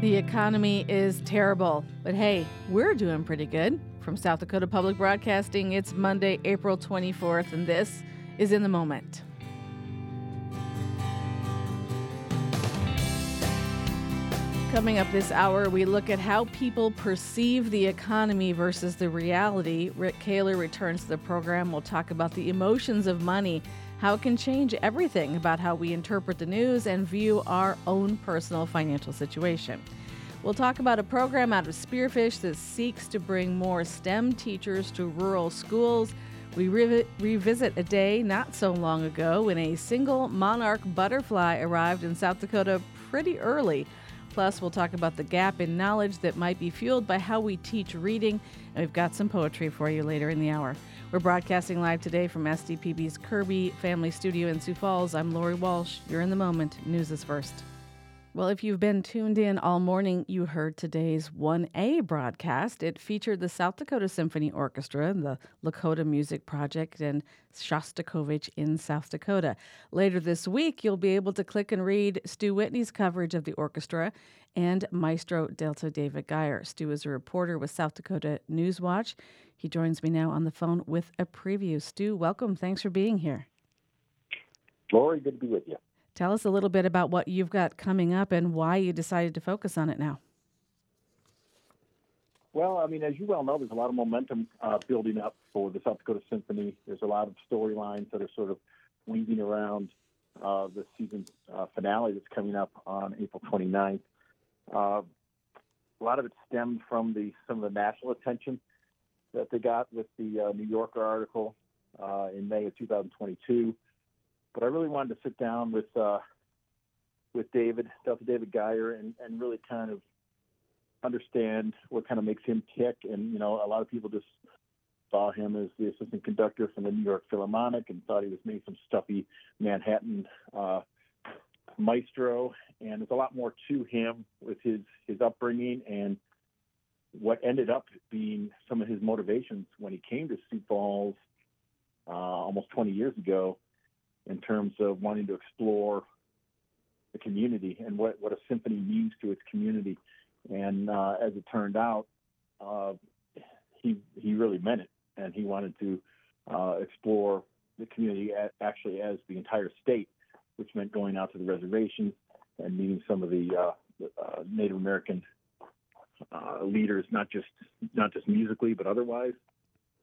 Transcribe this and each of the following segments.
The economy is terrible, but hey, we're doing pretty good. From South Dakota Public Broadcasting, it's Monday, April 24th, and this is In the Moment. Coming up this hour, we look at how people perceive the economy versus the reality. Rick Kahler returns to the program. We'll talk about the emotions of money, how it can change everything about how we interpret the news and view our own personal financial situation. We'll talk about a program out of Spearfish that seeks to bring more STEM teachers to rural schools. We re- revisit a day not so long ago when a single monarch butterfly arrived in South Dakota pretty early. Plus, we'll talk about the gap in knowledge that might be fueled by how we teach reading, and we've got some poetry for you later in the hour. We're broadcasting live today from SDPB's Kirby Family Studio in Sioux Falls. I'm Lori Walsh. You're in the moment. News is first. Well, if you've been tuned in all morning, you heard today's 1A broadcast. It featured the South Dakota Symphony Orchestra, the Lakota Music Project, and Shostakovich in South Dakota. Later this week, you'll be able to click and read Stu Whitney's coverage of the orchestra and Maestro Delta David Gier. Stu is a reporter with South Dakota Newswatch. He joins me now on the phone with a preview. Stu, welcome. Thanks for being here. Lori, good to be with you. Tell us a little bit about what you've got coming up and why you decided to focus on it now. Well, I mean, as you well know, there's a lot of momentum uh, building up for the South Dakota Symphony. There's a lot of storylines that are sort of weaving around uh, the season uh, finale that's coming up on April 29th. Uh, a lot of it stemmed from the some of the national attention that they got with the uh, New Yorker article uh, in May of 2022 but I really wanted to sit down with uh, with David, Delta David Gier, and, and really kind of understand what kind of makes him tick. And you know, a lot of people just saw him as the assistant conductor from the New York Philharmonic and thought he was maybe some stuffy Manhattan uh, maestro. And there's a lot more to him with his his upbringing and what ended up being some of his motivations when he came to Sioux Falls uh, almost 20 years ago in terms of wanting to explore the community and what, what a symphony means to its community. And uh, as it turned out, uh, he he really meant it, and he wanted to uh, explore the community actually as the entire state, which meant going out to the reservations and meeting some of the uh, uh, Native American uh, leaders, not just not just musically but otherwise.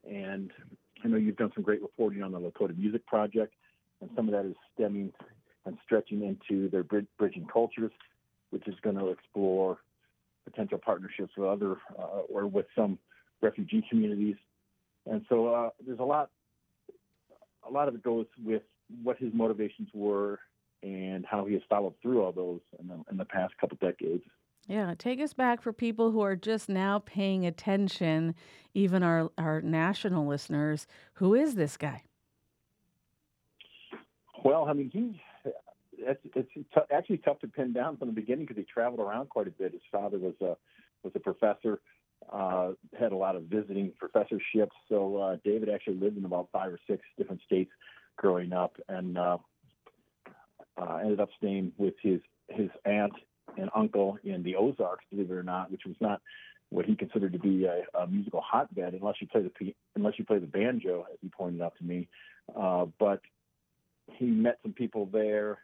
And I know you've done some great reporting on the Lakota Music Project and some of that is stemming and stretching into their bridging cultures, which is going to explore potential partnerships with other uh, or with some refugee communities. And so uh, there's a lot, a lot of it goes with what his motivations were and how he has followed through all those in the, in the past couple decades. Yeah, take us back for people who are just now paying attention, even our, our national listeners. Who is this guy? Well, I mean, he it's, it's t- actually tough to pin down from the beginning because he traveled around quite a bit. His father was a was a professor, uh, had a lot of visiting professorships. So uh, David actually lived in about five or six different states growing up, and uh, uh, ended up staying with his his aunt and uncle in the Ozarks, believe it or not, which was not what he considered to be a, a musical hotbed unless you play the unless you play the banjo, as he pointed out to me. Uh, but he met some people there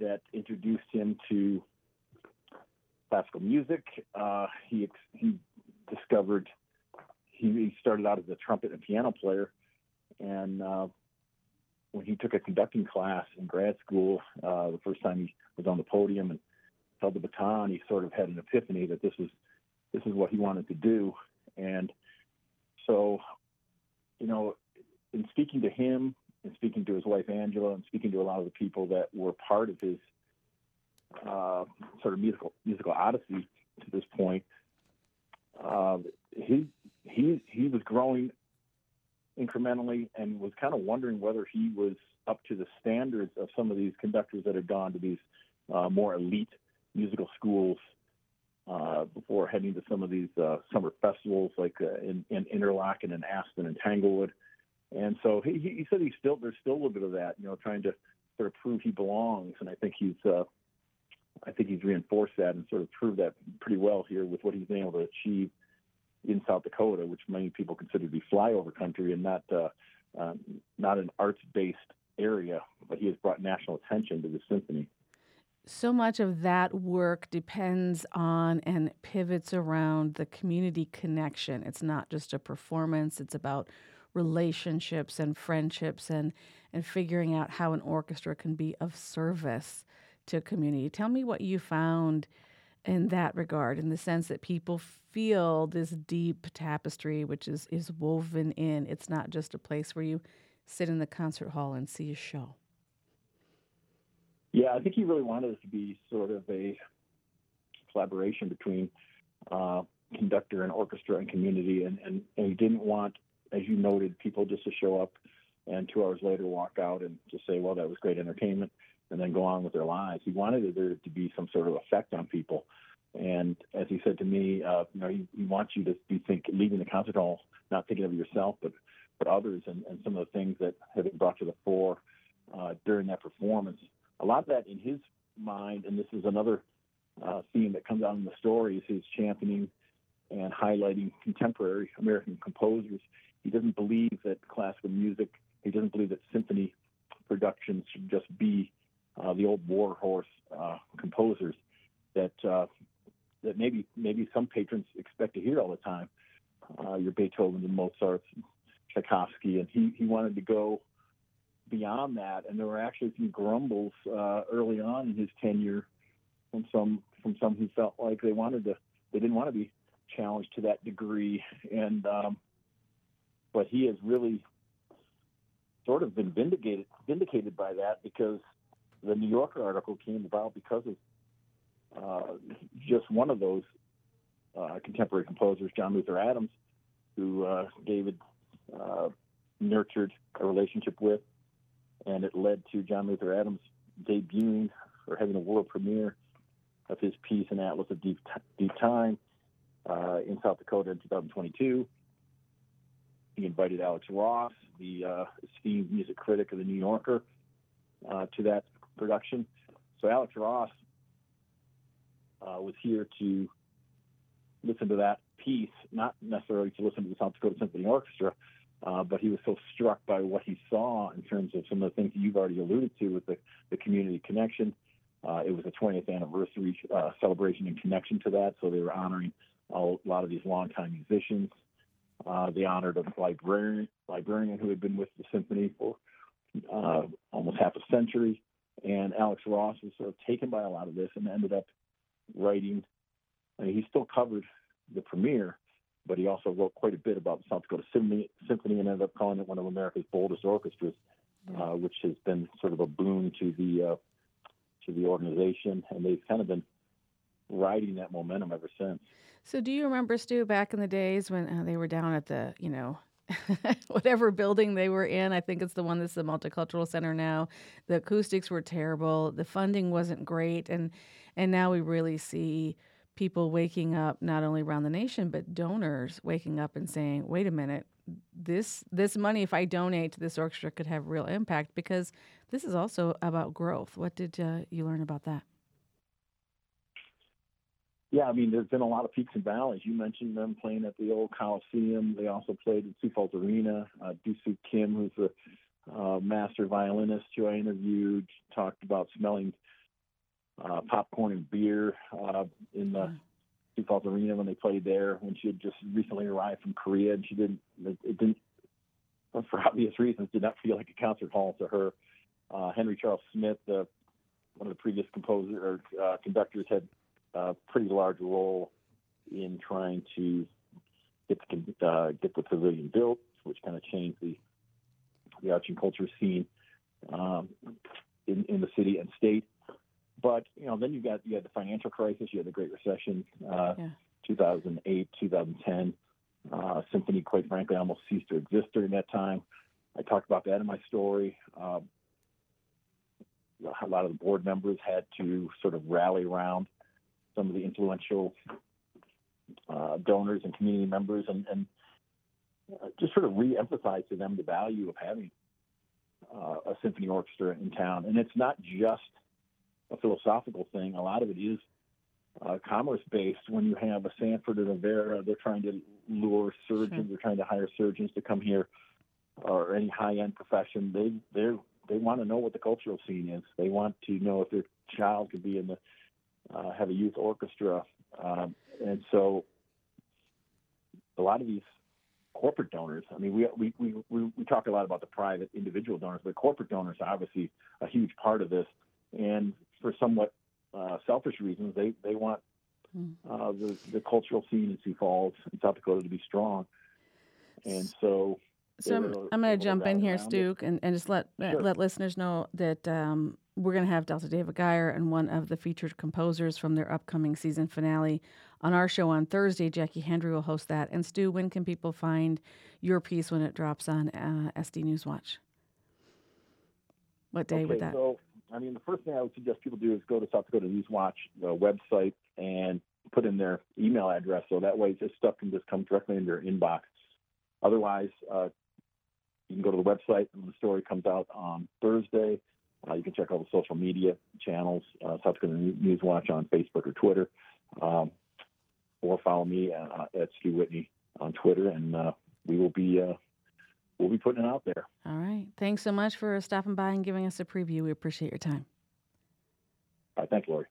that introduced him to classical music. Uh, he he discovered he, he, started out as a trumpet and piano player, and uh, when he took a conducting class in grad school, uh, the first time he was on the podium and held the baton, he sort of had an epiphany that this was this is what he wanted to do, and so you know, in speaking to him and speaking to his wife Angela and speaking to a lot of the people that were part of his uh, sort of musical musical odyssey to this point, uh, he he he was growing incrementally and was kind of wondering whether he was up to the standards of some of these conductors that had gone to these uh, more elite musical schools uh, before heading to some of these uh, summer festivals like uh, in, in Interlochen and Aspen and Tanglewood. And so he, he said he's still there's still a little bit of that, you know, trying to sort of prove he belongs. And I think he's uh, I think he's reinforced that and sort of proved that pretty well here with what he's been able to achieve in South Dakota, which many people consider to be flyover country and not uh, uh, not an arts-based area. But he has brought national attention to the symphony. So much of that work depends on and pivots around the community connection. It's not just a performance; it's about relationships and friendships and and figuring out how an orchestra can be of service to a community. Tell me what you found in that regard, in the sense that people feel this deep tapestry which is, is woven in. It's not just a place where you sit in the concert hall and see a show. Yeah, I think he really wanted it to be sort of a collaboration between uh, conductor and orchestra and community, and, and, and he didn't want, as you noted, people just to show up and two hours later walk out and just say, well, that was great entertainment, and then go on with their lives. He wanted there to be some sort of effect on people. And as he said to me, uh, you know, he, he wants you to be think leaving the concert hall, not thinking of yourself, but but others, and, and some of the things that have been brought to the fore uh, during that performance. A lot of that in his mind, and this is another uh, theme that comes out in the story, is his championing and highlighting contemporary American composers. He doesn't believe that classical music he doesn't believe that symphony productions should just be uh, the old war horse uh, composers that uh, that maybe maybe some patrons expect to hear all the time. Uh, your Beethoven and Mozart, Tchaikovsky, and he he wanted to go beyond that. And there were actually some grumbles uh, early on in his tenure from some from some who felt like they wanted to they didn't want to be challenged to that degree. And um, but he has really sort of been vindicated vindicated by that because the New Yorker article came about because of uh, just one of those uh, contemporary composers, John Luther Adams, who uh, David uh, nurtured a relationship with, and it led to John Luther Adams debuting or having a world premiere of his piece, An Atlas of Deep, Deep Time, uh, in South Dakota in 2022. He invited Alex Ross, the uh, esteemed music critic of the New Yorker, uh, to that production. So Alex Ross uh, was here to listen to that piece, not necessarily to listen to the South Dakota Symphony Orchestra, uh, but he was so struck by what he saw in terms of some of the things that you've already alluded to with the, the community connection. Uh, it was a 20th anniversary uh, celebration in connection to that, so they were honoring a lot of these longtime musicians. Uh, they honored a librarian, librarian who had been with the symphony for uh, almost half a century. And Alex Ross was sort of taken by a lot of this and ended up writing. I mean, he still covered the premiere, but he also wrote quite a bit about the South Dakota Symphony, Symphony and ended up calling it one of America's boldest orchestras, uh, which has been sort of a boon to the uh, to the organization. And they've kind of been riding that momentum ever since. So, do you remember Stu back in the days when uh, they were down at the, you know, whatever building they were in? I think it's the one that's the multicultural center now. The acoustics were terrible. The funding wasn't great, and and now we really see people waking up not only around the nation but donors waking up and saying, "Wait a minute, this this money, if I donate to this orchestra, could have real impact because this is also about growth." What did uh, you learn about that? Yeah, I mean, there's been a lot of peaks and valleys. You mentioned them playing at the old Coliseum. They also played at Sioux Falls Arena. Uh, Doo-Soo Kim, who's a uh, master violinist who I interviewed, talked about smelling uh, popcorn and beer uh, in the mm. Sioux Falls Arena when they played there. When she had just recently arrived from Korea, and she didn't, it, it didn't, for obvious reasons, did not feel like a concert hall to her. Uh, Henry Charles Smith, uh, one of the previous composers or uh, conductors, had a pretty large role in trying to get the uh, get the pavilion built, which kind of changed the the arts and culture scene um, in in the city and state. But you know, then you got you had the financial crisis, you had the Great Recession, uh, yeah. 2008, 2010. Uh, Symphony, quite frankly, almost ceased to exist during that time. I talked about that in my story. Uh, a lot of the board members had to sort of rally around some of the influential uh, donors and community members and, and uh, just sort of re-emphasize to them the value of having uh, a symphony orchestra in town. And it's not just a philosophical thing. A lot of it is uh, commerce based. When you have a Sanford and Avera, they're trying to lure surgeons. Sure. They're trying to hire surgeons to come here, or any high end profession. They they they want to know what the cultural scene is. They want to know if their child could be in the uh, have a youth orchestra, um, and so a lot of these corporate donors. I mean, we, we we we talk a lot about the private individual donors, but corporate donors are obviously a huge part of this. And for somewhat uh, selfish reasons, they they want hmm. uh, the the cultural scene in Sioux Falls and South Dakota to be strong. And so so I'm, I'm going to jump in here, Stu, and, and just let sure. let listeners know that um, we're going to have Delta David Gier and one of the featured composers from their upcoming season finale on our show on Thursday. Jackie Hendry will host that. And Stu, when can people find your piece when it drops on uh, SD News Watch? What day okay, would that? So, I mean, the first thing I would suggest people do is go to South Dakota News Watch the website and put in their email address, so that way this stuff can just come directly in your inbox. Otherwise, uh, you can go to the website and the story comes out on Thursday. Uh, you can check out the social media channels, uh, South Dakota News Watch on Facebook or Twitter, um, or follow me uh, at Stu Whitney on Twitter, and uh, we will be uh, we'll be putting it out there. All right. Thanks so much for stopping by and giving us a preview. We appreciate your time. All right. Thanks, Lori.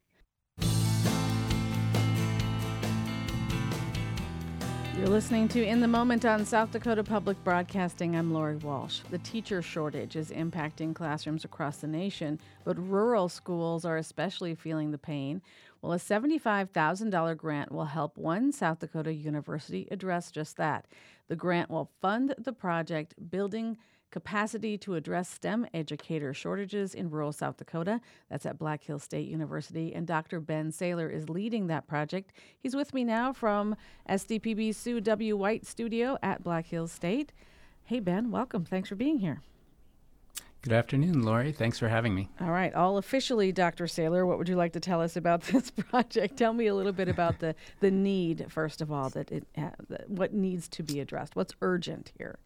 You're listening to In the Moment on South Dakota Public Broadcasting. I'm Lori Walsh. The teacher shortage is impacting classrooms across the nation, but rural schools are especially feeling the pain. Well, a $75,000 grant will help one South Dakota university address just that. The grant will fund the project building capacity to address STEM educator shortages in rural South Dakota. That's at Black Hills State University. And Dr. Ben Saylor is leading that project. He's with me now from SDPB Sue W. White Studio at Black Hills State. Hey, Ben, welcome. Thanks for being here. Good afternoon, Lori. Thanks for having me. All right. All officially, Dr. Saylor, what would you like to tell us about this project? Tell me a little bit about the, the need, first of all, that it uh, what needs to be addressed. What's urgent here?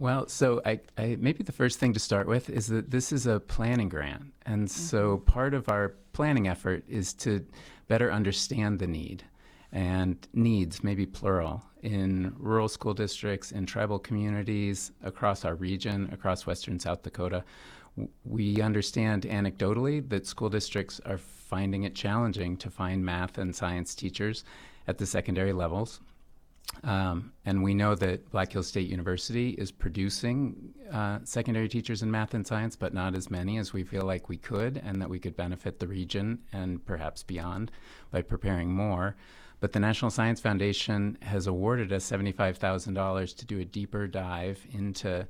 Well, so I, I, maybe the first thing to start with is that this is a planning grant. And mm-hmm. so part of our planning effort is to better understand the need and needs, maybe plural, in rural school districts, in tribal communities, across our region, across western South Dakota. We understand anecdotally that school districts are finding it challenging to find math and science teachers at the secondary levels. Um, and we know that Black Hills State University is producing uh, secondary teachers in math and science, but not as many as we feel like we could, and that we could benefit the region and perhaps beyond by preparing more. But the National Science Foundation has awarded us $75,000 to do a deeper dive into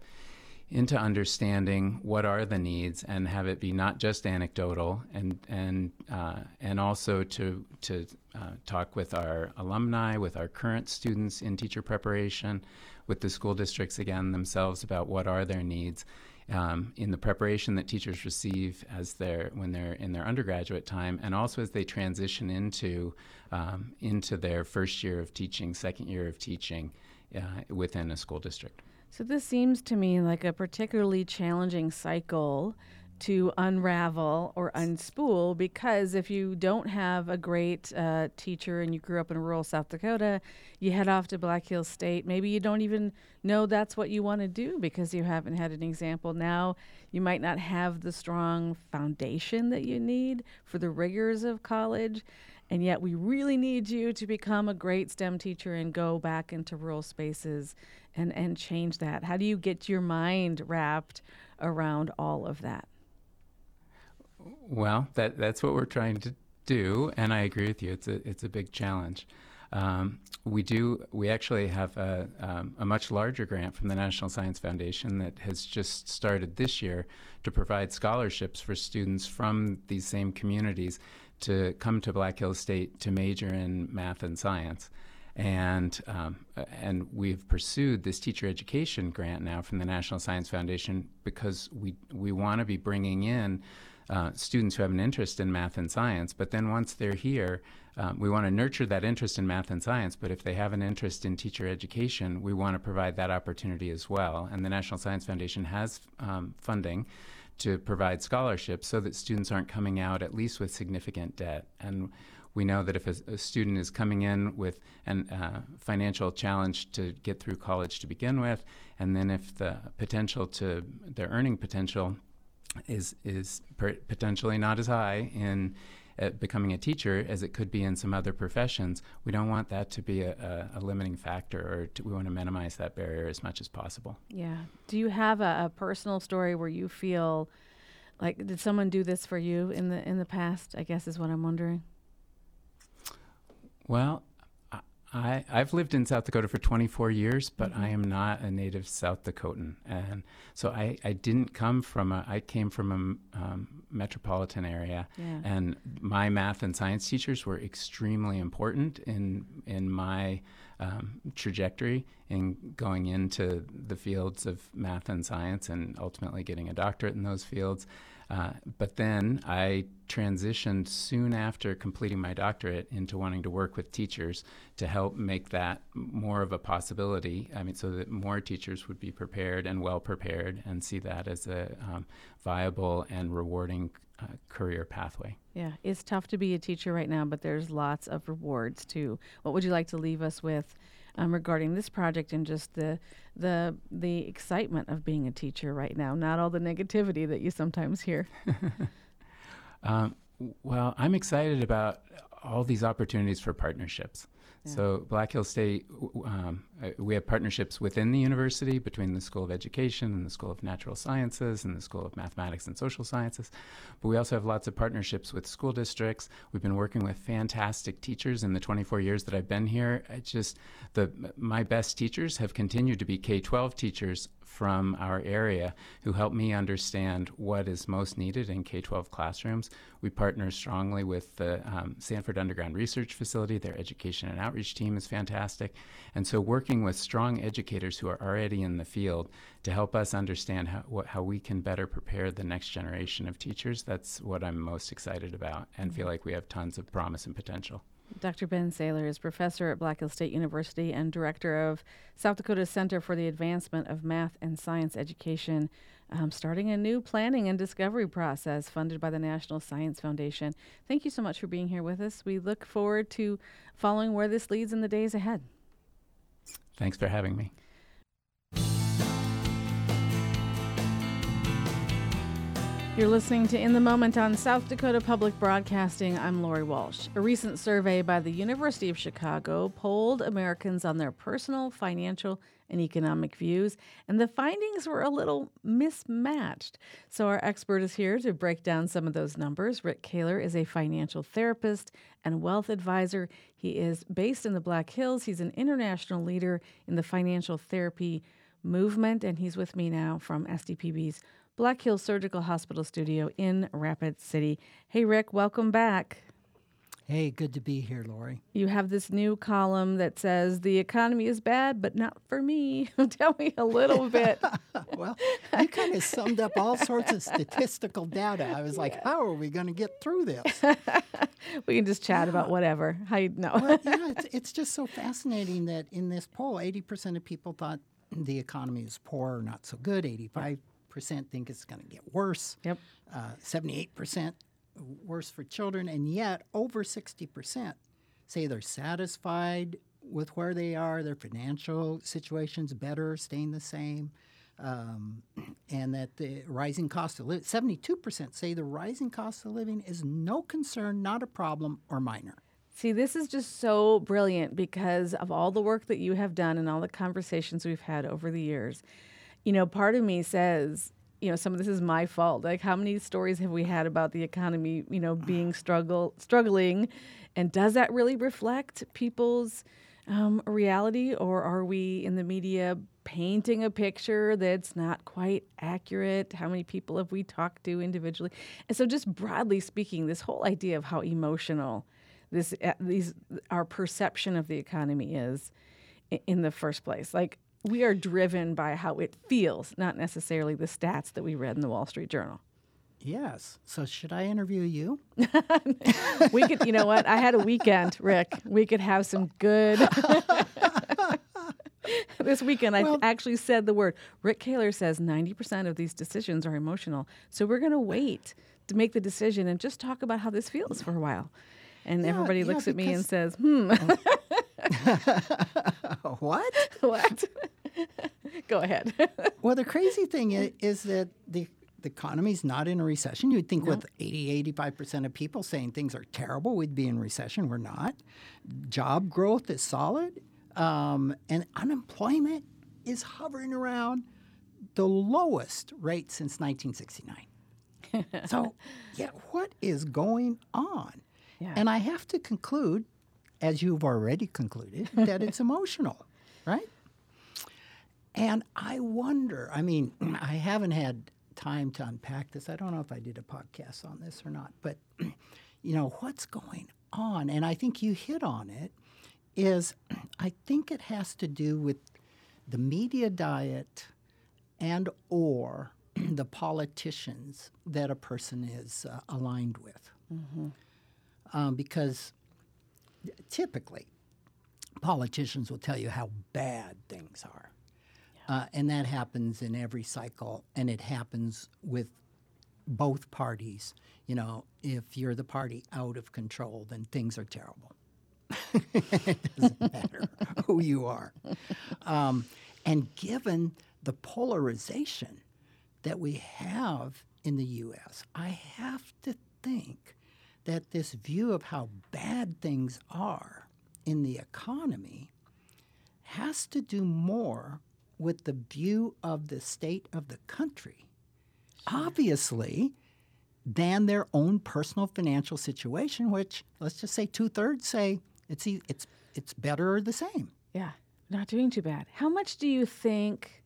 into understanding what are the needs and have it be not just anecdotal and and uh, and also to to uh, talk with our alumni, with our current students in teacher preparation, with the school districts again themselves about what are their needs. Um, in the preparation that teachers receive as they're when they're in their undergraduate time, and also as they transition into um, into their first year of teaching, second year of teaching uh, within a school district. So this seems to me like a particularly challenging cycle to unravel or unspool because if you don't have a great uh, teacher and you grew up in rural South Dakota, you head off to Black Hills State. Maybe you don't even know that's what you want to do because you haven't had an example. Now you might not have the strong foundation that you need for the rigors of college. And yet, we really need you to become a great STEM teacher and go back into rural spaces and, and change that. How do you get your mind wrapped around all of that? Well, that that's what we're trying to do, and I agree with you. It's a it's a big challenge. Um, we do. We actually have a, um, a much larger grant from the National Science Foundation that has just started this year to provide scholarships for students from these same communities to come to Black Hills State to major in math and science. And um, and we've pursued this teacher education grant now from the National Science Foundation because we we want to be bringing in uh, students who have an interest in math and science. But then once they're here, um, we want to nurture that interest in math and science. But if they have an interest in teacher education, we want to provide that opportunity as well. And the National Science Foundation has um, funding to provide scholarships so that students aren't coming out at least with significant debt. And we know that if a, a student is coming in with a uh, financial challenge to get through college to begin with, and then if the potential to their earning potential is is per- potentially not as high in uh, becoming a teacher as it could be in some other professions, we don't want that to be a, a, a limiting factor, or to, we want to minimize that barrier as much as possible. Yeah. Do you have a, a personal story where you feel like did someone do this for you in the in the past? I guess is what I'm wondering. Well, I, I've lived in South Dakota for 24 years, but mm-hmm. I am not a native South Dakotan. And so I, I didn't come from a, I came from a um, metropolitan area. Yeah. And my math and science teachers were extremely important in, in my um, trajectory in going into the fields of math and science and ultimately getting a doctorate in those fields. Uh, but then I transitioned soon after completing my doctorate into wanting to work with teachers to help make that more of a possibility. I mean, so that more teachers would be prepared and well prepared and see that as a um, viable and rewarding uh, career pathway. Yeah, it's tough to be a teacher right now, but there's lots of rewards too. What would you like to leave us with um, regarding this project and just the the the excitement of being a teacher right now, not all the negativity that you sometimes hear. um, well, I'm excited about all these opportunities for partnerships. So Black Hill State, um, uh, we have partnerships within the university between the School of Education and the School of Natural Sciences and the School of Mathematics and Social Sciences. But we also have lots of partnerships with school districts. We've been working with fantastic teachers in the 24 years that I've been here. Just the my best teachers have continued to be K-12 teachers from our area who help me understand what is most needed in K 12 classrooms. We partner strongly with the um, Sanford Underground Research Facility. Their education and outreach team is fantastic. And so, working with strong educators who are already in the field to help us understand how, what, how we can better prepare the next generation of teachers, that's what I'm most excited about and feel like we have tons of promise and potential. Dr. Ben Saylor is professor at Black Hills State University and director of South Dakota Center for the Advancement of Math and Science Education, um, starting a new planning and discovery process funded by the National Science Foundation. Thank you so much for being here with us. We look forward to following where this leads in the days ahead. Thanks for having me. You're listening to In the Moment on South Dakota Public Broadcasting. I'm Lori Walsh. A recent survey by the University of Chicago polled Americans on their personal, financial, and economic views, and the findings were a little mismatched. So, our expert is here to break down some of those numbers. Rick Kahler is a financial therapist and wealth advisor. He is based in the Black Hills. He's an international leader in the financial therapy movement, and he's with me now from SDPB's Black Hills Surgical Hospital Studio in Rapid City. Hey, Rick, welcome back. Hey, good to be here, Lori. You have this new column that says the economy is bad, but not for me. Tell me a little bit. well, you kind of summed up all sorts of statistical data. I was like, how are we going to get through this? we can just chat yeah. about whatever. How you know? well, yeah, it's, it's just so fascinating that in this poll, 80% of people thought the economy is poor or not so good. 85 percent think it's going to get worse. Yep. Uh, seventy-eight percent worse for children, and yet over sixty percent say they're satisfied with where they are. Their financial situation's better, staying the same. Um, and that the rising cost of living, 72% say the rising cost of living is no concern, not a problem, or minor. See, this is just so brilliant because of all the work that you have done and all the conversations we've had over the years you know, part of me says, you know, some of this is my fault. Like, how many stories have we had about the economy, you know, being struggle struggling, and does that really reflect people's um, reality, or are we in the media painting a picture that's not quite accurate? How many people have we talked to individually? And so, just broadly speaking, this whole idea of how emotional this uh, these our perception of the economy is in the first place, like we are driven by how it feels, not necessarily the stats that we read in the Wall Street Journal. Yes. So should I interview you? we could, you know what? I had a weekend, Rick. We could have some good. this weekend I actually said the word. Rick Kahler says 90% of these decisions are emotional. So we're going to wait to make the decision and just talk about how this feels for a while. And Yeah, everybody yeah, looks at me and says, hmm, what? what? Go ahead. Well, the crazy thing is, is that the, the economy's not in a recession. You'd think with 80, 85% of people saying things are terrible, we'd be in recession. We're not. Job growth is solid, um, and unemployment is hovering around the lowest rate since 1969. so, yeah, what is going on? Yeah. And I have to conclude, as you've already concluded, that it's emotional, right? And I wonder, I mean, I haven't had time to unpack this. I don't know if I did a podcast on this or not, but, you know, what's going on? And I think you hit on it is I think it has to do with the media diet and or the politicians that a person is uh, aligned with. Um, because typically politicians will tell you how bad things are. Uh, and that happens in every cycle, and it happens with both parties. You know, if you're the party out of control, then things are terrible. it doesn't matter who you are. Um, and given the polarization that we have in the U.S., I have to think that this view of how bad things are in the economy has to do more with the view of the state of the country, obviously, than their own personal financial situation, which let's just say two thirds say it's it's it's better or the same. yeah, not doing too bad. How much do you think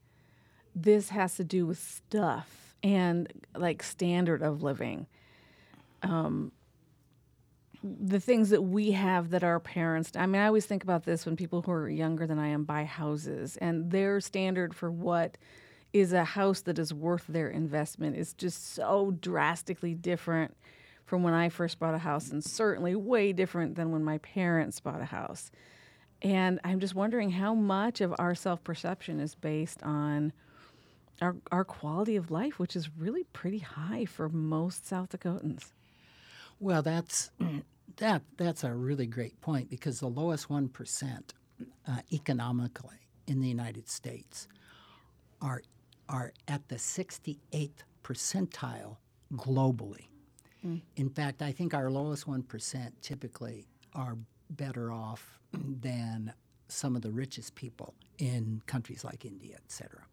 this has to do with stuff and like standard of living? Um, the things that we have that our parents I mean I always think about this when people who are younger than I am buy houses and their standard for what is a house that is worth their investment is just so drastically different from when I first bought a house and certainly way different than when my parents bought a house. And I'm just wondering how much of our self-perception is based on our, our quality of life, which is really pretty high for most South Dakotans. Well, that's that that's a really great point because the lowest one percent uh, economically in the United States are are at the sixty eighth percentile globally. In fact, I think our lowest one percent typically are better off than some of the richest people in countries like India, et cetera.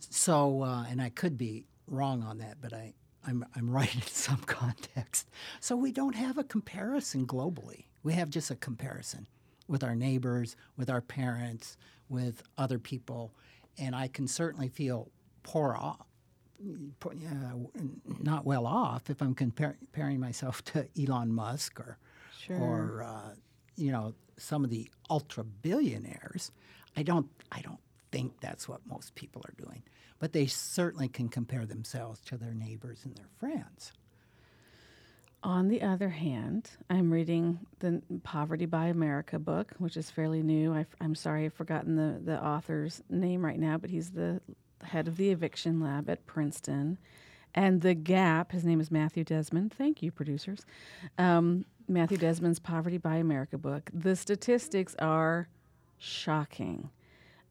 So, uh, and I could be wrong on that, but I, I'm, I'm right in some context. So we don't have a comparison globally. We have just a comparison with our neighbors, with our parents, with other people. And I can certainly feel poor off, poor- yeah, not well off if I'm compar- comparing myself to Elon Musk or, or uh, you know, some of the ultra billionaires. I don't, I don't think that's what most people are doing, but they certainly can compare themselves to their neighbors and their friends. On the other hand, I'm reading the Poverty by America book, which is fairly new. i am sorry, I've forgotten the, the author's name right now, but he's the head of the eviction lab at Princeton. And The Gap, his name is Matthew Desmond. Thank you, producers. Um, Matthew Desmond's Poverty by America book. The statistics are shocking.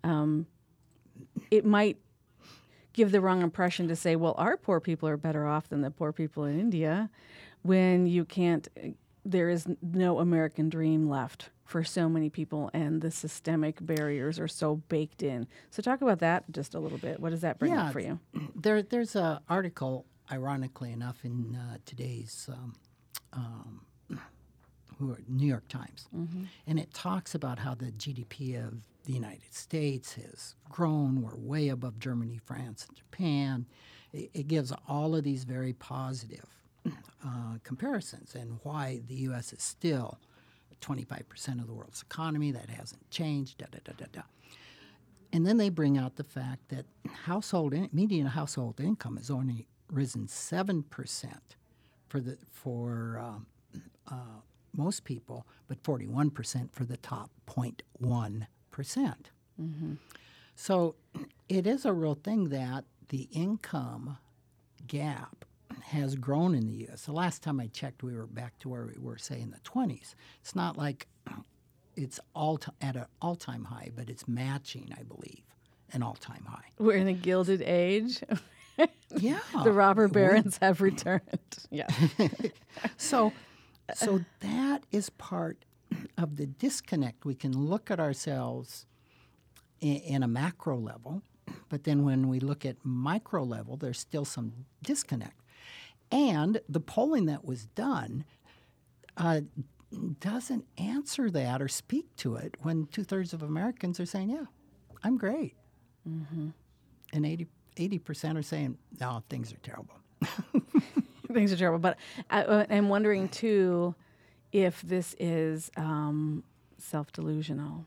Um, it might give the wrong impression to say, well, our poor people are better off than the poor people in India when you can't, there is no American dream left for so many people and the systemic barriers are so baked in. So, talk about that just a little bit. What does that bring Yeah, up for you? There, there's an article, ironically enough, in uh, today's um, um, New York Times, and it talks about how the GDP of the United States has grown. We're way above Germany, France, and Japan. It, it gives all of these very positive uh, comparisons and why the U.S. is still 25% of the world's economy. That hasn't changed. Da da da da da. And then they bring out the fact that household in, median household income has only risen seven percent for the for um, uh, most people, but forty one percent for the top 0.1 percent. Mm-hmm. So it is a real thing that the income gap has grown in the U.S. The last time I checked, we were back to where we were, say, in the 20s. It's not like it's all t- at an all-time high, but it's matching, I believe, an all-time high. We're in a gilded age. Yeah, the robber barons have returned. Yeah. So, so that is part of the disconnect. We can look at ourselves in, in a macro level, but then when we look at micro level, there's still some disconnect. And the polling that was done uh, doesn't answer that or speak to it when two thirds of Americans are saying, "Yeah, I'm great," and 80 percent are saying, "No, things are terrible." Things are terrible. But I, uh, I'm wondering, too, if this is um, self delusional.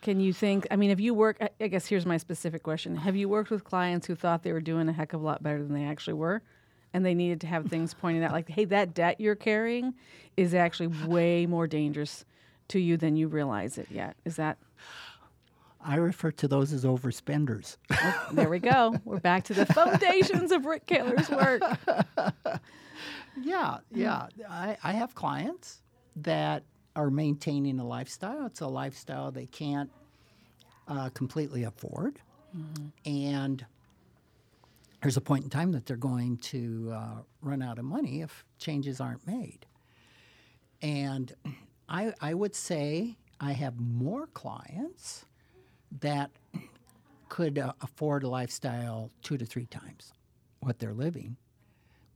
Can you think? I mean, have you worked? I- I guess here's my specific question: Have you worked with clients who thought they were doing a heck of a lot better than they actually were, and they needed to have things pointed out, like, "Hey, that debt you're carrying is actually way more dangerous to you than you realize it yet." Is that? I refer to those as overspenders. There we go. We're back to the foundations of Rick Kahler's work. Yeah, yeah. I, I have clients that are maintaining a lifestyle. It's a lifestyle they can't uh, completely afford. And there's a point in time that they're going to uh, run out of money if changes aren't made. And I, I would say I have more clients that could uh, afford a lifestyle two to three times what they're living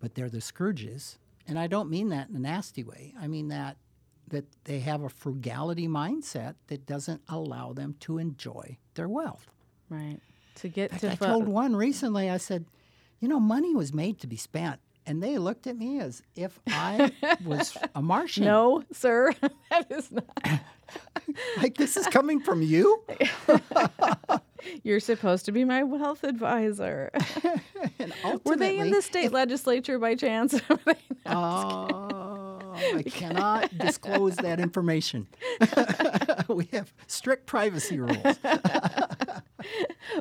but they're the Scrooges. And I don't mean that in a nasty way. I mean that that they have a frugality mindset that doesn't allow them to enjoy their wealth. Right. To get In to fact, I told one recently, I said, you know, money was made to be spent. And they looked at me as if I was a Martian. No, sir, that is not. Like, this is coming from you? You're supposed to be my wealth advisor. Were they in the state legislature by chance? Oh, I cannot disclose that information. we have strict privacy rules.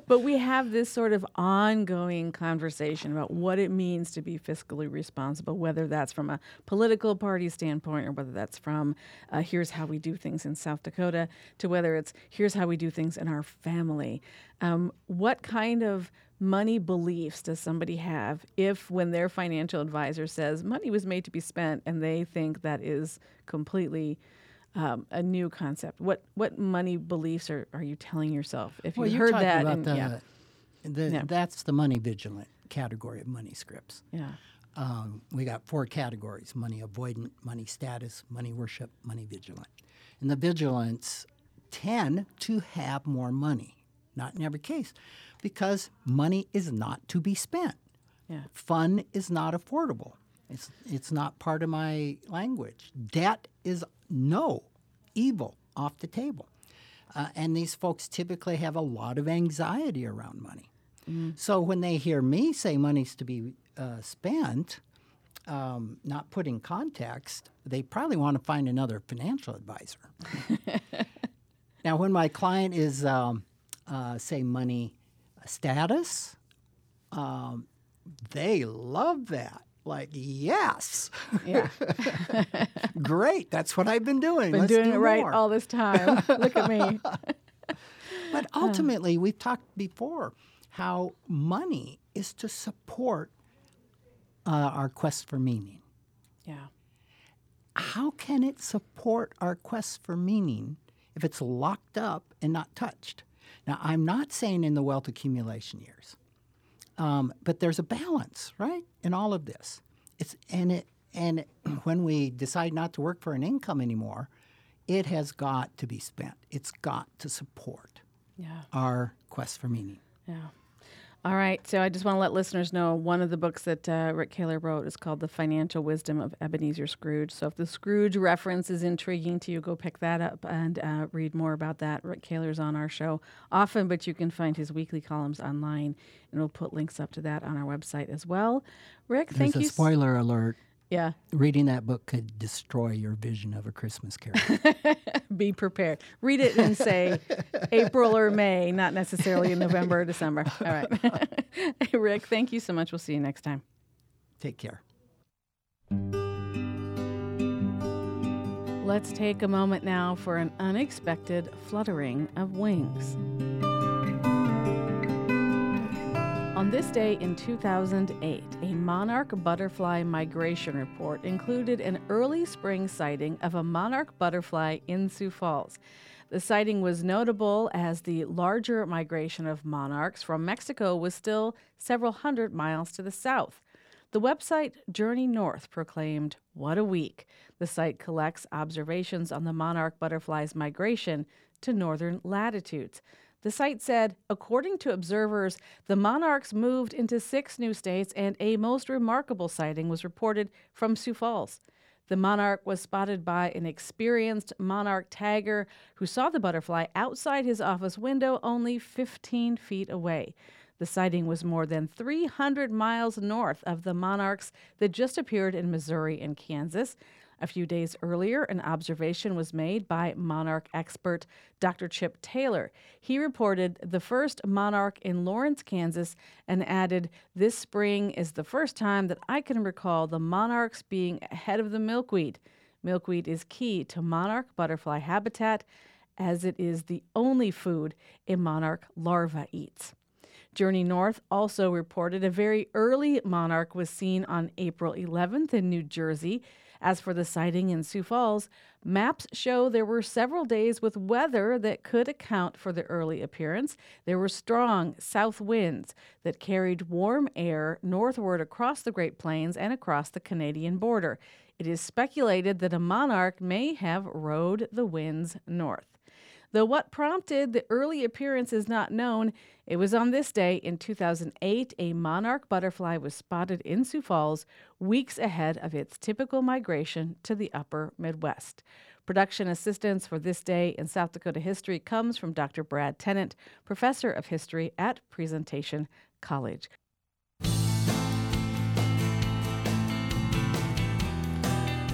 But we have this sort of ongoing conversation about what it means to be fiscally responsible, whether that's from a political party standpoint or whether that's from uh, here's how we do things in South Dakota to whether it's here's how we do things in our family. Um, what kind of money beliefs does somebody have if, when their financial advisor says money was made to be spent and they think that is completely um, a new concept. What what money beliefs are, are you telling yourself? If you Well, you're heard that, about and, the, yeah, the Yeah. that's the money vigilant category of money scripts. yeah, Um, we got four categories: money avoidant, money status, money worship, money vigilant. And the vigilants tend to have more money, not in every case, because money is not to be spent. yeah, Fun is not affordable. It's it's not part of my language. Debt is no evil off the table. Uh, and these folks typically have a lot of anxiety around money. So when they hear me say money's to be uh, spent, um, not put in context, they probably want to find another financial advisor. now, when my client is, um, uh, say, money status, um, they love that. Like, yes, yeah. great. That's what I've been doing. Been Let's doing do it right more. all this time. Look at me. But ultimately, we've talked before how money is to support uh, our quest for meaning. Yeah, How can it support our quest for meaning if it's locked up and not touched? Now, I'm not saying in the wealth accumulation years, um, but there's a balance, right, in all of this. It's and it and when we decide not to work for an income anymore, it has got to be spent. It's got to support yeah, our quest for meaning. yeah. All right. So I just want to let listeners know one of the books that uh, Rick Kahler wrote is called The Financial Wisdom of Ebenezer Scrooge. So if the Scrooge reference is intriguing to you, go pick that up and uh, read more about that. Rick Kahler's on our show often, but you can find his weekly columns online, and we'll put links up to that on our website as well. Rick, There's thank a you. s- spoiler alert. Yeah. Reading that book could destroy your vision of a Christmas carol. Be prepared. Read it in, say, April or May, not necessarily in November or December. All right. hey, Rick, thank you so much. We'll see you next time. Take care. Let's take a moment now for an unexpected fluttering of wings. On this day in 2008, a monarch butterfly migration report included an early spring sighting of a monarch butterfly in Sioux Falls. The sighting was notable as the larger migration of monarchs from Mexico was still several hundred miles to the south. The website Journey North proclaimed, What a week! The site collects observations on the monarch butterfly's migration to northern latitudes. The site said, according to observers, the monarchs moved into six new states, and a most remarkable sighting was reported from Sioux Falls. The monarch was spotted by an experienced monarch tagger who saw the butterfly outside his office window only 15 feet away. The sighting was more than 300 miles north of the monarchs that just appeared in Missouri and Kansas. A few days earlier, an observation was made by monarch expert Dr. Chip Taylor. He reported the first monarch in Lawrence, Kansas, and added, This spring is the first time that I can recall the monarchs being ahead of the milkweed. Milkweed is key to monarch butterfly habitat, as it is the only food a monarch larva eats. Journey North also reported a very early monarch was seen on April 11th in New Jersey. As for the sighting in Sioux Falls, maps show there were several days with weather that could account for the early appearance. There were strong south winds that carried warm air northward across the Great Plains and across the Canadian border. It is speculated that a monarch may have rode the winds north. Though what prompted the early appearance is not known, it was on this day in 2008 a monarch butterfly was spotted in Sioux Falls weeks ahead of its typical migration to the upper Midwest. Production assistance for this day in South Dakota history comes from Dr. Brad Tennant, professor of history at Presentation College.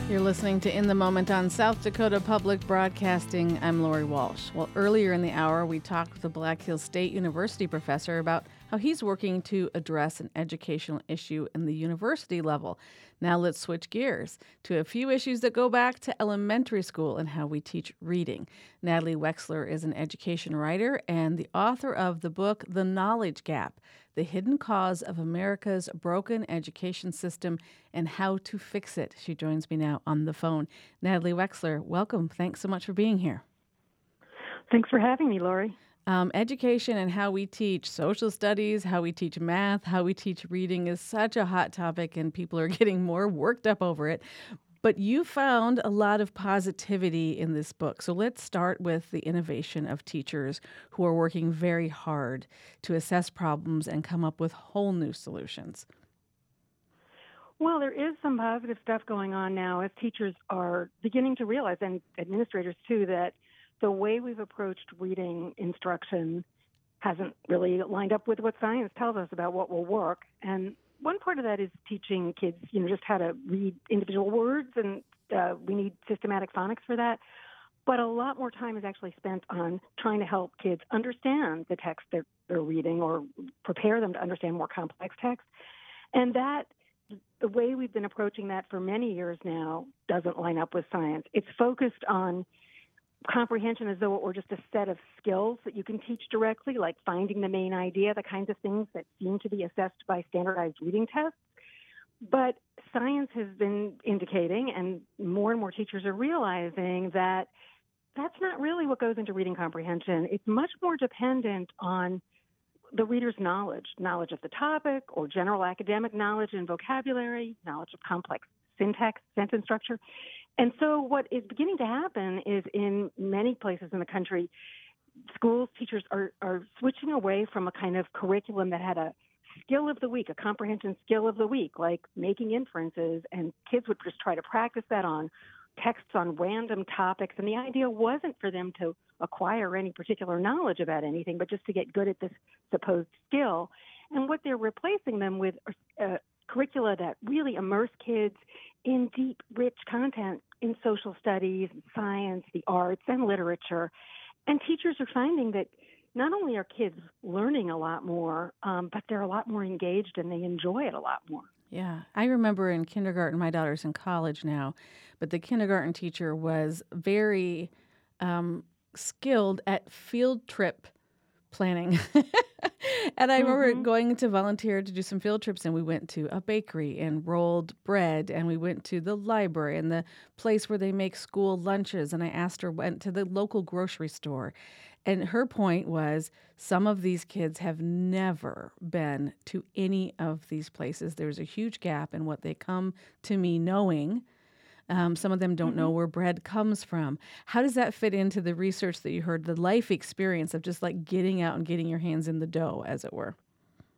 You're listening to In the Moment on South Dakota Public Broadcasting. I'm Lori Walsh. Well, earlier in the hour, we talked with a Black Hills State University professor about how he's working to address an educational issue in the university level. Now let's switch gears to a few issues that go back to elementary school and how we teach reading. Natalie Wexler is an education writer and the author of the book The Knowledge Gap the hidden cause of America's broken education system and how to fix it. She joins me now on the phone. Natalie Wexler, welcome. Thanks so much for being here. Thanks for having me, Lori. Um, education and how we teach social studies, how we teach math, how we teach reading is such a hot topic, and people are getting more worked up over it. But you found a lot of positivity in this book. So let's start with the innovation of teachers who are working very hard to assess problems and come up with whole new solutions. Well, there is some positive stuff going on now as teachers are beginning to realize, and administrators too, that the way we've approached reading instruction hasn't really lined up with what science tells us about what will work. And one part of that is teaching kids, you know, just how to read individual words, and uh, we need systematic phonics for that. But a lot more time is actually spent on trying to help kids understand the text they're, they're reading or prepare them to understand more complex text. And that, the way we've been approaching that for many years now, doesn't line up with science. It's focused on comprehension as though it were just a set of skills that you can teach directly, like finding the main idea, the kinds of things that seem to be assessed by standardized reading tests. But science has been indicating, and more and more teachers are realizing that that's not really what goes into reading comprehension. It's much more dependent on the reader's knowledge, knowledge of the topic, or general academic knowledge and vocabulary, knowledge of complex syntax, sentence structure. And so, what is beginning to happen is in many places in the country, schools, teachers are, are switching away from a kind of curriculum that had a skill of the week, a comprehension skill of the week, like making inferences, and kids would just try to practice that on texts on random topics. And the idea wasn't for them to acquire any particular knowledge about anything, but just to get good at this supposed skill. And what they're replacing them with are uh, curricula that really immerse kids in deep, rich content in social studies, science, the arts, and literature. And teachers are finding that not only are kids learning a lot more, um, but they're a lot more engaged and they enjoy it a lot more. Yeah, I remember in kindergarten, my daughter's in college now, but the kindergarten teacher was very um, skilled at field trip planning. and I remember mm-hmm. going to volunteer to do some field trips, and we went to a bakery and rolled bread, and we went to the library and the place where they make school lunches. And I asked her, went to the local grocery store. And her point was some of these kids have never been to any of these places. There's a huge gap in what they come to me knowing um, some of them don't mm-hmm. know where bread comes from. How does that fit into the research that you heard, the life experience of just like getting out and getting your hands in the dough, as it were?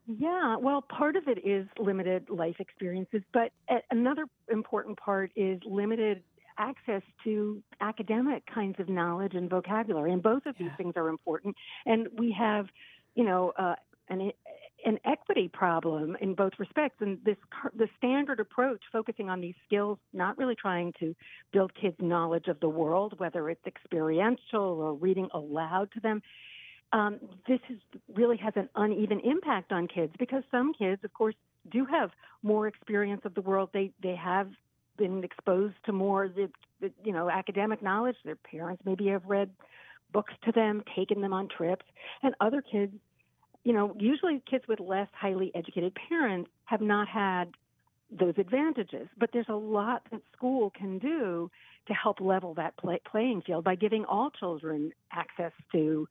Yeah, well, part of it is limited life experiences, but another important part is limited access to academic kinds of knowledge and vocabulary. And both of these things are important. And we have, you know, uh, an an equity problem in both respects. And this the standard approach, focusing on these skills, not really trying to build kids' knowledge of the world, whether it's experiential or reading aloud to them. Um, this is, really has an uneven impact on kids because some kids, of course, do have more experience of the world. They they have been exposed to more, the, the, you know, academic knowledge. Their parents maybe have read books to them, taken them on trips, and other kids you know, usually kids with less highly educated parents have not had those advantages. But there's a lot that school can do to help level that play, playing field by giving all children access to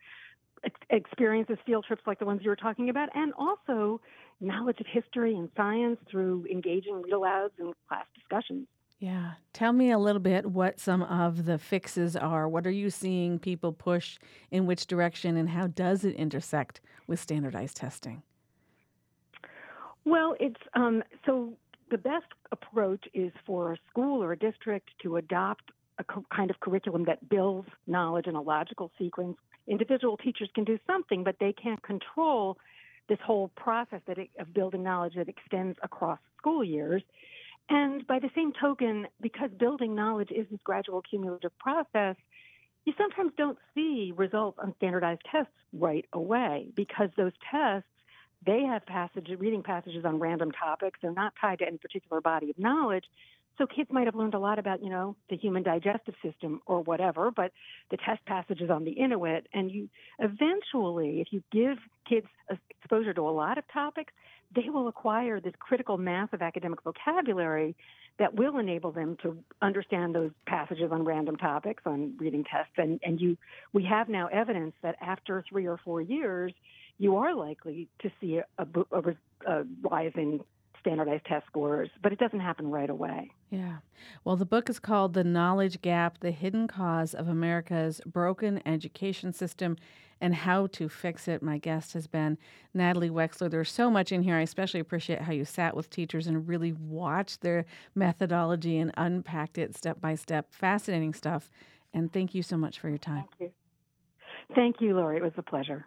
ex- experiences, field trips like the ones you were talking about, and also knowledge of history and science through engaging read alouds and class discussions. Yeah. Tell me a little bit what some of the fixes are. What are you seeing people push in which direction, and how does it intersect with standardized testing? Well, it's um, so the best approach is for a school or a district to adopt a co- kind of curriculum that builds knowledge in a logical sequence. Individual teachers can do something, but they can't control this whole process that it, of building knowledge that extends across school years. And by the same token, because building knowledge is this gradual cumulative process, you sometimes don't see results on standardized tests right away because those tests they have passages reading passages on random topics. They're not tied to any particular body of knowledge so kids might have learned a lot about you know the human digestive system or whatever but the test passages on the inuit and you eventually if you give kids exposure to a lot of topics they will acquire this critical mass of academic vocabulary that will enable them to understand those passages on random topics on reading tests and, and you we have now evidence that after three or four years you are likely to see a, a, a rise in standardized test scores, but it doesn't happen right away. Yeah. Well, the book is called The Knowledge Gap The Hidden Cause of America's Broken Education System and How to Fix It. My guest has been Natalie Wexler. There's so much in here. I especially appreciate how you sat with teachers and really watched their methodology and unpacked it step by step. Fascinating stuff. And thank you so much for your time. Thank you. Thank you, Lori. It was a pleasure.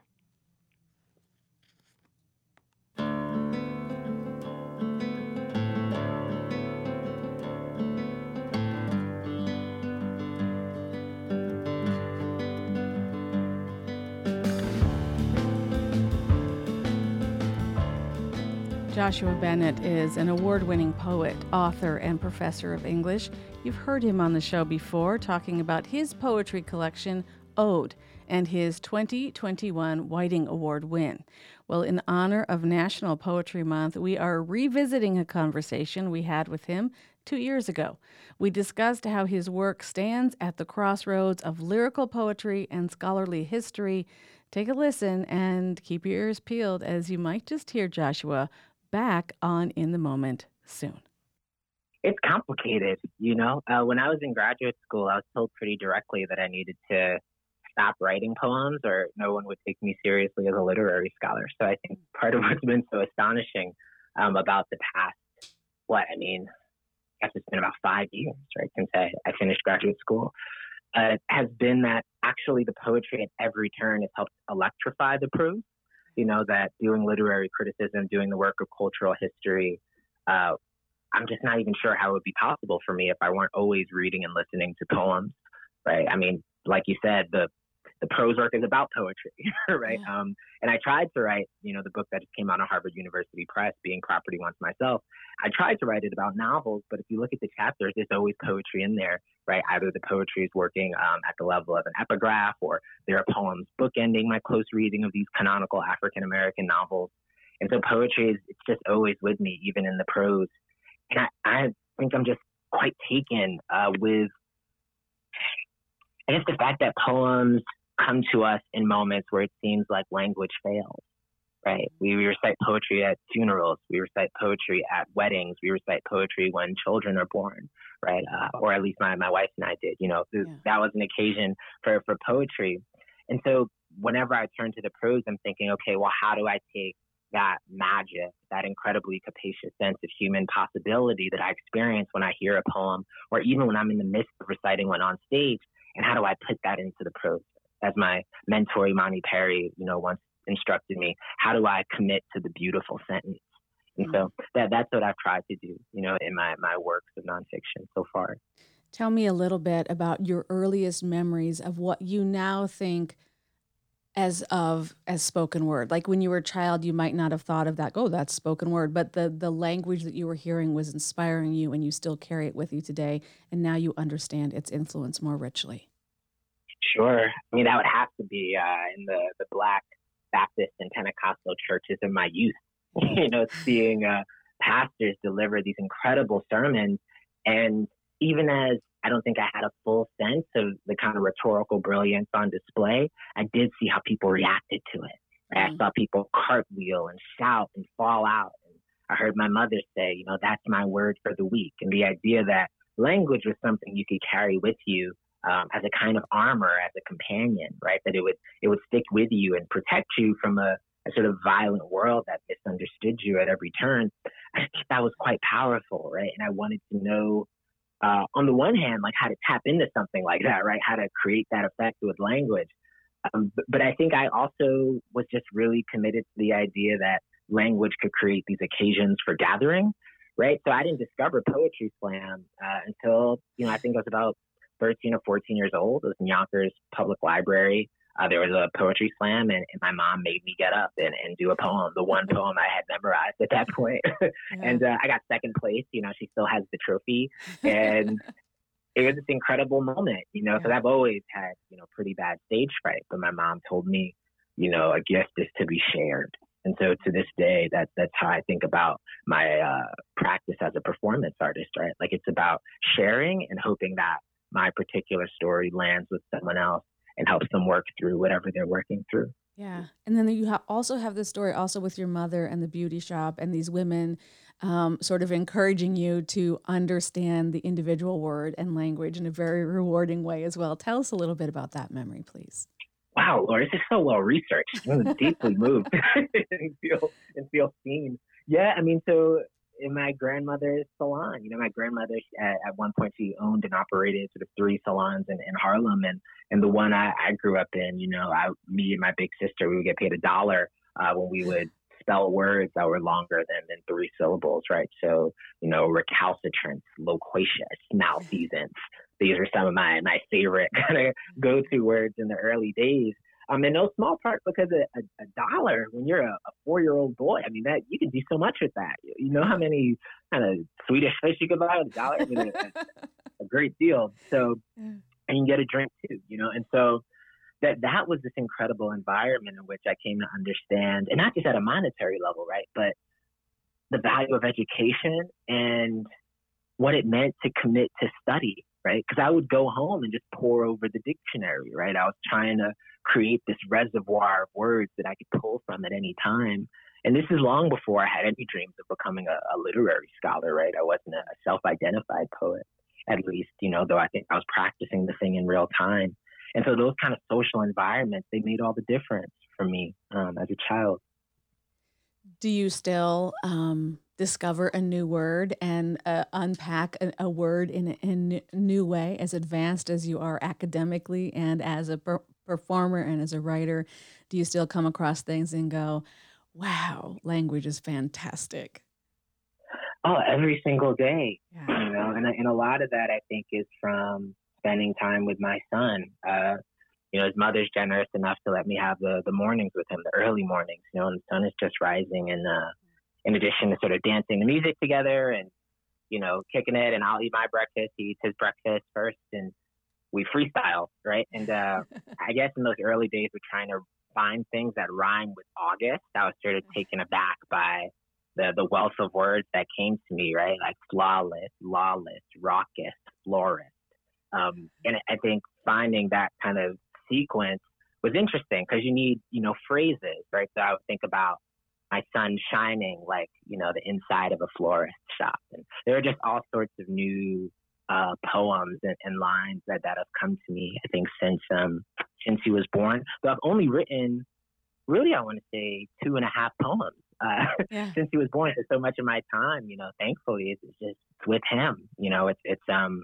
Joshua Bennett is an award winning poet, author, and professor of English. You've heard him on the show before talking about his poetry collection, Owed, and his 2021 Whiting Award win. Well, in honor of National Poetry Month, we are revisiting a conversation we had with him two years ago. We discussed how his work stands at the crossroads of lyrical poetry and scholarly history. Take a listen and keep your ears peeled as you might just hear Joshua back on In the Moment soon. It's complicated, you know. Uh, when I was in graduate school, I was told pretty directly that I needed to stop writing poems or no one would take me seriously as a literary scholar. So I think part of what's been so astonishing um, about the past, what, I mean, I guess it's been about five years, right, since I, I finished graduate school, uh, has been that actually the poetry at every turn has helped electrify the prose you know, that doing literary criticism, doing the work of cultural history, uh, I'm just not even sure how it would be possible for me if I weren't always reading and listening to poems, right? I mean, like you said, the the prose work is about poetry, right? Yeah. Um, and I tried to write, you know, the book that just came out of Harvard University Press, Being Property Once Myself. I tried to write it about novels, but if you look at the chapters, there's always poetry in there, right? Either the poetry is working um, at the level of an epigraph, or there are poems bookending my close reading of these canonical African American novels. And so poetry is it's just always with me, even in the prose. And I, I think I'm just quite taken uh, with I guess the fact that poems come to us in moments where it seems like language fails, right? We, we recite poetry at funerals, we recite poetry at weddings, we recite poetry when children are born, right? Uh, or at least my, my wife and I did, you know, yeah. that was an occasion for, for poetry. And so whenever I turn to the prose, I'm thinking, okay, well, how do I take that magic, that incredibly capacious sense of human possibility that I experience when I hear a poem, or even when I'm in the midst of reciting one on stage, and how do I put that into the prose? as my mentor Imani Perry, you know, once instructed me, how do I commit to the beautiful sentence? And mm-hmm. so that that's what I've tried to do, you know, in my my works of nonfiction so far. Tell me a little bit about your earliest memories of what you now think as of as spoken word like when you were a child you might not have thought of that oh that's spoken word but the the language that you were hearing was inspiring you and you still carry it with you today and now you understand its influence more richly Sure. I mean, that would have to be uh, in the, the Black Baptist and Pentecostal churches in my youth. you know, seeing uh, pastors deliver these incredible sermons. And even as I don't think I had a full sense of the kind of rhetorical brilliance on display, I did see how people reacted to it. Right? I saw people cartwheel and shout and fall out. And I heard my mother say, you know, that's my word for the week. And the idea that language was something you could carry with you um, as a kind of armor, as a companion, right? That it would it would stick with you and protect you from a, a sort of violent world that misunderstood you at every turn. I think that was quite powerful, right? And I wanted to know, uh, on the one hand, like how to tap into something like that, right? How to create that effect with language. Um, but, but I think I also was just really committed to the idea that language could create these occasions for gathering, right? So I didn't discover Poetry Slam uh, until, you know, I think I was about 13 or 14 years old. It was in Yonkers Public Library. Uh, there was a poetry slam, and, and, my mom made me get up and, and do a poem, the one poem I had memorized at that point. yeah. and uh, I got second place. You know, she still has the trophy. And it was this incredible moment, you know, because yeah. I've always had, you know, pretty bad stage fright. But my mom told me, you know, a gift is to be shared. And so to this day, that that's how I think about my uh, practice as a performance artist, right? Like it's about sharing and hoping that my particular story lands with someone else and helps them work through whatever they're working through. Yeah. And then you ha- also have this story also with your mother and the beauty shop and these women um, sort of encouraging you to understand the individual word and language in a very rewarding way as well. Tell us a little bit about that memory, please. Wow, Laura, this is so well researched. I'm deeply moved and feel and feel seen. Yeah, I mean, so in my grandmother's salon. You know, my grandmother at, at one point she owned and operated sort of three salons in, in Harlem, and and the one I, I grew up in, you know, I me and my big sister we would get paid a dollar uh, when we would spell words that were longer than, than three syllables, right? So, you know, recalcitrant, loquacious, malfeasance. These are some of my, my favorite kind of go to words in the early days. Um, in no small part because a, a, dollar when you're a, a four year old boy, I mean that you can do so much with that. You, know how many kind of Swedish fish you can buy with a dollar? I mean, a, a great deal. So, and you get a drink too, you know. And so that that was this incredible environment in which I came to understand, and not just at a monetary level, right, but the value of education and what it meant to commit to study, right? Because I would go home and just pore over the dictionary, right? I was trying to create this reservoir of words that I could pull from at any time. And this is long before I had any dreams of becoming a, a literary scholar, right? I wasn't a self identified poet, at least, you know, though I think I was practicing the thing in real time. And so those kind of social environments, they made all the difference for me um, as a child. Do you still um, discover a new word and uh, unpack a, a, word in a, in new way, as advanced as you are academically and as a per- performer and as a writer, do you still come across things and go, wow, language is fantastic? Oh, every single day. Yeah. You know, and and a lot of that I think is from spending time with my son. Uh, you know, his mother's generous enough to let me have the the mornings with him, the early mornings. You know, and the sun is just rising, and uh, in addition to sort of dancing the music together and you know kicking it, and I'll eat my breakfast, he eats his breakfast first, and we freestyle, right? And uh, I guess in those early days, we're trying to find things that rhyme with August. I was sort of taken aback by the the wealth of words that came to me, right? Like flawless, lawless, raucous, florist. Um, and I think finding that kind of sequence was interesting because you need, you know, phrases, right? So I would think about my sun shining like, you know, the inside of a florist shop. And there are just all sorts of new uh, poems and, and, lines that, that have come to me, I think, since um, since he was born. But I've only written, really, I want to say, two and a half poems uh, yeah. since he was born. So, so much of my time, you know, thankfully, it's, just with him. You know, it's it's um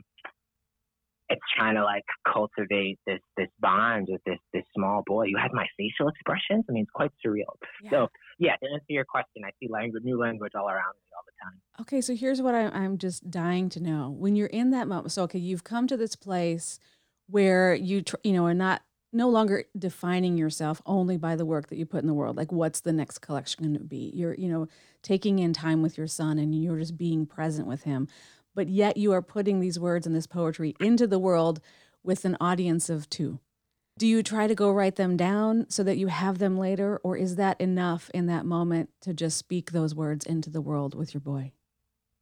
it's trying to like cultivate this this bond with this this small boy who has my facial expressions. I mean, it's quite surreal. Yeah. So yeah, to answer your question, I see language, new language all around me all the time. Okay, so here's what I, I'm just dying to know. When you're in that moment, so okay, you've come to this place where you tr- you know are not no longer defining yourself only by the work that you put in the world. Like, what's the next collection going to be? You're you know taking in time with your son, and you're just being present with him but yet you are putting these words and this poetry into the world with an audience of two. Do you try to go write them down so that you have them later, or is that enough in that moment to just speak those words into the world with your boy?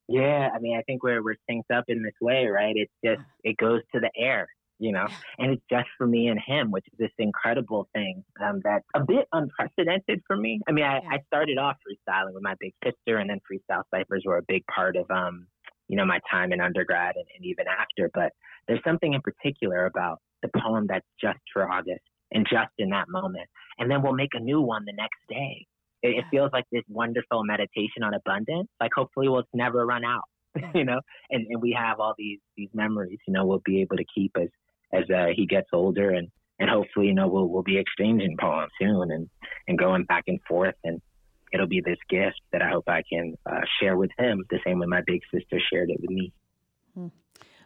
Yeah, I mean, I think we're we're synced up in this way, right? It's just it goes to the air, you know, and it's just for me and him, which is this incredible thing um, that's a bit unprecedented for me. I mean, I. I started off freestyling with my big sister, and then freestyle ciphers were a big part of um, you know, my time in undergrad and, and even after. But there's something in particular about the poem that's just for August and just in that moment. And then we'll make a new one the next day. It, it feels like this wonderful meditation on abundance. Like hopefully we'll never run out, you know, and, and we have all these, these memories, you know, we'll be able to keep as, as uh, he gets older and, and hopefully, you know, we'll, we'll be exchanging poems soon and, and going back and forth and, it'll be this gift that I hope I can uh, share with him the same way my big sister shared it with me. Hmm.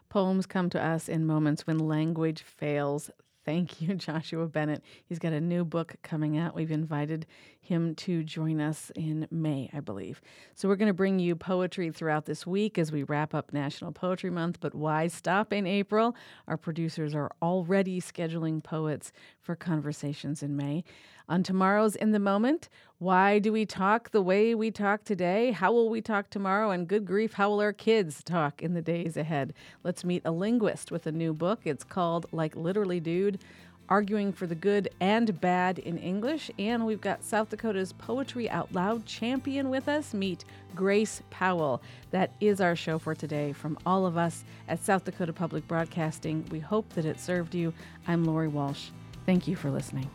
Poems come to us in moments when language fails. Thank you, Joshua Bennett. He's got a new book coming out. We've invited him to join us in May, I believe. So we're going to bring you poetry throughout this week as we wrap up National Poetry Month. But why stop in April? Our producers are already scheduling poets for conversations in May. On tomorrow's In the Moment, why do we talk the way we talk today? How will we talk tomorrow? And good grief, how will our kids talk in the days ahead? Let's meet a linguist with a new book. It's called Like Literally Dude arguing for the good and bad in English. And we've got South Dakota's Poetry Out Loud champion with us. Meet Grace Powell. That is our show for today. From all of us at South Dakota Public Broadcasting, we hope that it served you. I'm Lori Walsh. Thank you for listening.